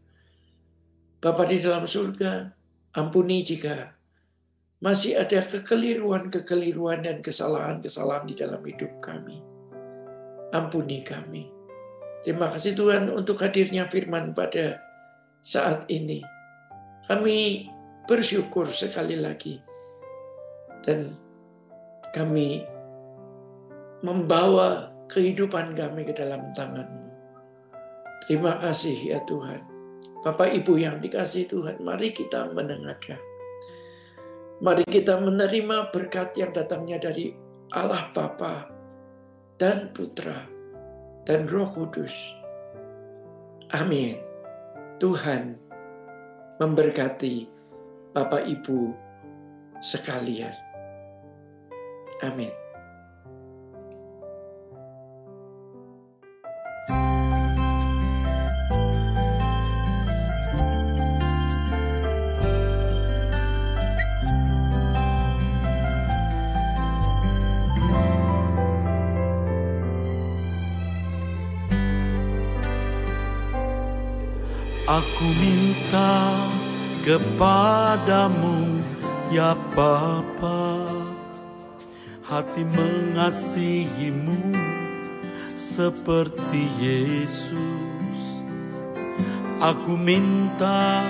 Bapa di dalam surga, ampuni jika masih ada kekeliruan-kekeliruan dan kesalahan-kesalahan di dalam hidup kami. Ampuni kami. Terima kasih Tuhan untuk hadirnya firman pada saat ini. Kami bersyukur sekali lagi. Dan kami membawa kehidupan kami ke dalam tangan-Mu. Terima kasih ya Tuhan. Bapak Ibu yang dikasih Tuhan, mari kita menengadah Mari kita menerima berkat yang datangnya dari Allah Bapa dan Putra dan Roh Kudus. Amin. Tuhan memberkati Bapak Ibu sekalian. Amin. Kepadamu ya Bapa. Hati mengasihimu seperti Yesus. Aku minta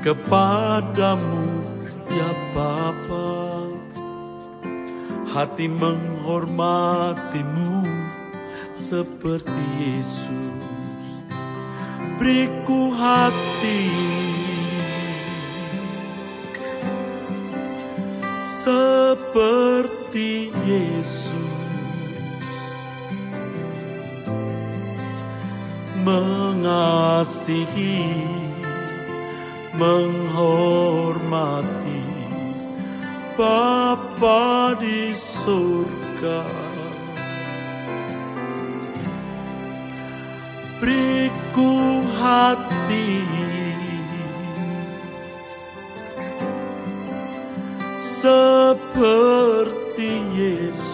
kepadamu ya Bapa. Hati menghormatimu seperti Yesus. Beriku hati seperti Yesus. Mengasihi menghormati Bapa di surga. Beriku hati seperti Yesus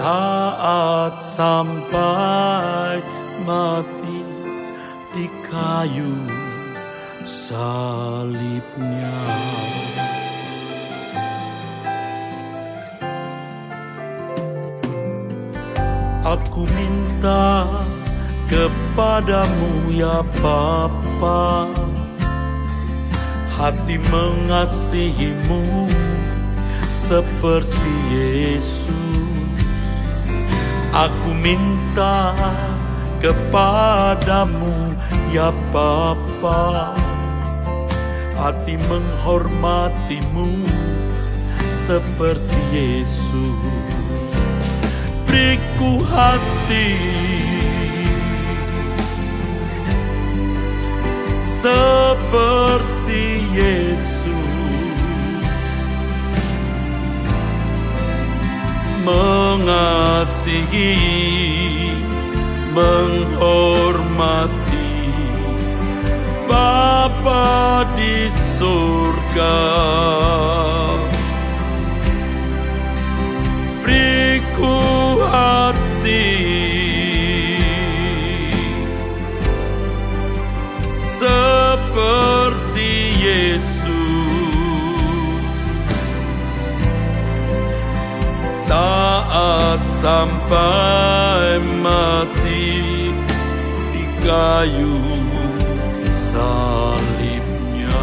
taat sampai mati di kayu salibnya. Aku minta kepadamu ya Bapa Hati mengasihimu seperti Yesus. Aku minta kepadamu ya Bapa Hati menghormatimu seperti Yesus. Beriku hati seperti Yesus. Mengasihi menghormati Bapa di surga sampai mati di kayu salibnya.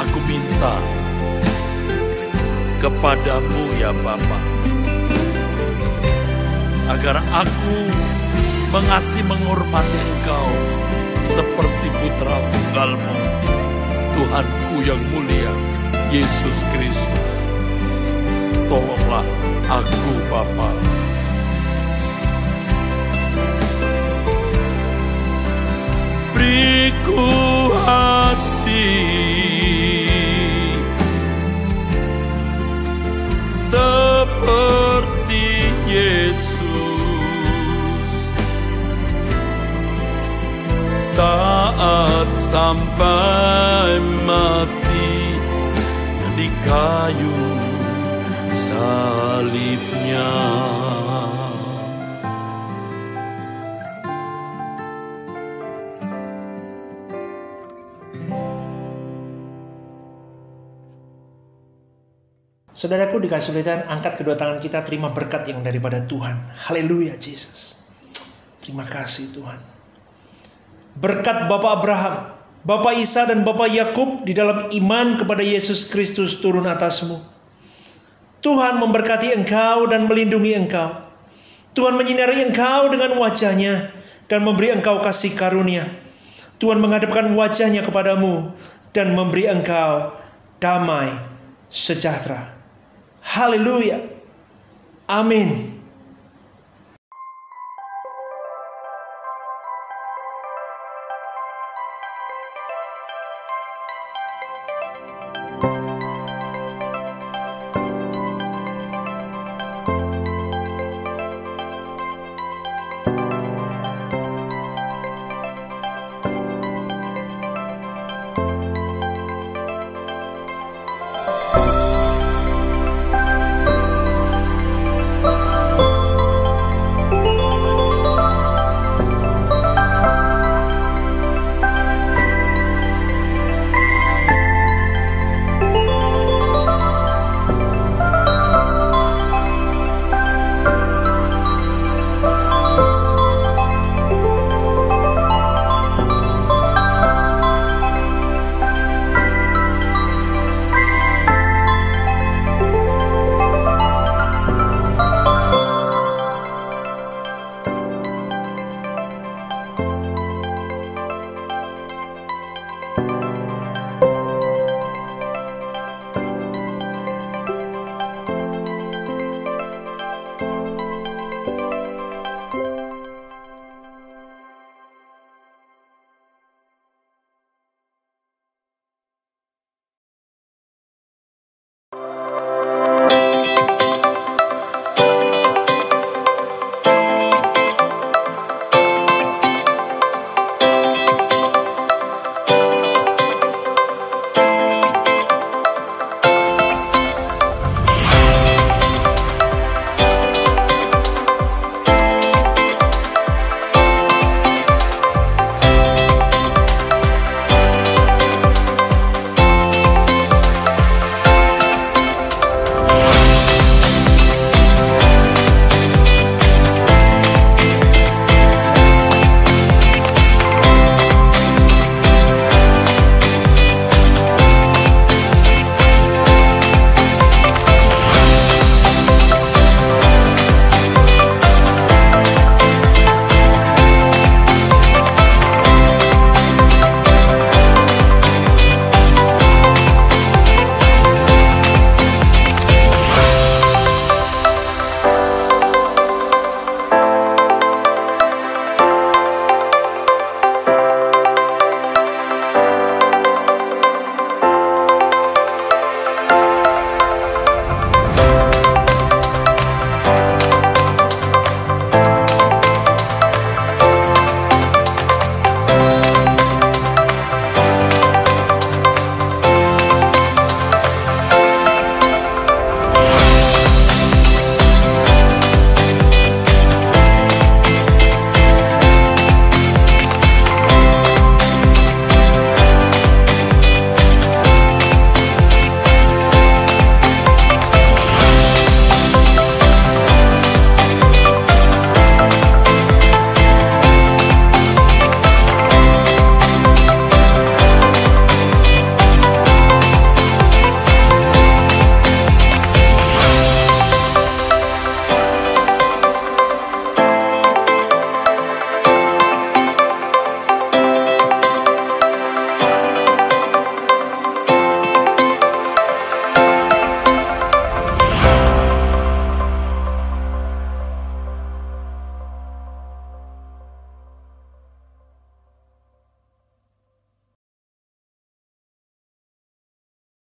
Aku minta kepadamu ya Bapa, agar aku mengasihi menghormati engkau seperti putra tunggalmu, Tuhanku yang mulia, Yesus Kristus. Tolonglah aku Bapa. Beriku hati sampai mati di kayu salibnya. Saudaraku di kesulitan, angkat kedua tangan kita terima berkat yang daripada Tuhan. Haleluya Yesus. Terima kasih Tuhan. Berkat Bapak Abraham, Bapak Isa dan Bapak Yakub di dalam iman kepada Yesus Kristus turun atasmu. Tuhan memberkati engkau dan melindungi engkau. Tuhan menyinari engkau dengan wajahnya dan memberi engkau kasih karunia. Tuhan menghadapkan wajahnya kepadamu dan memberi engkau damai sejahtera. Haleluya. Amin.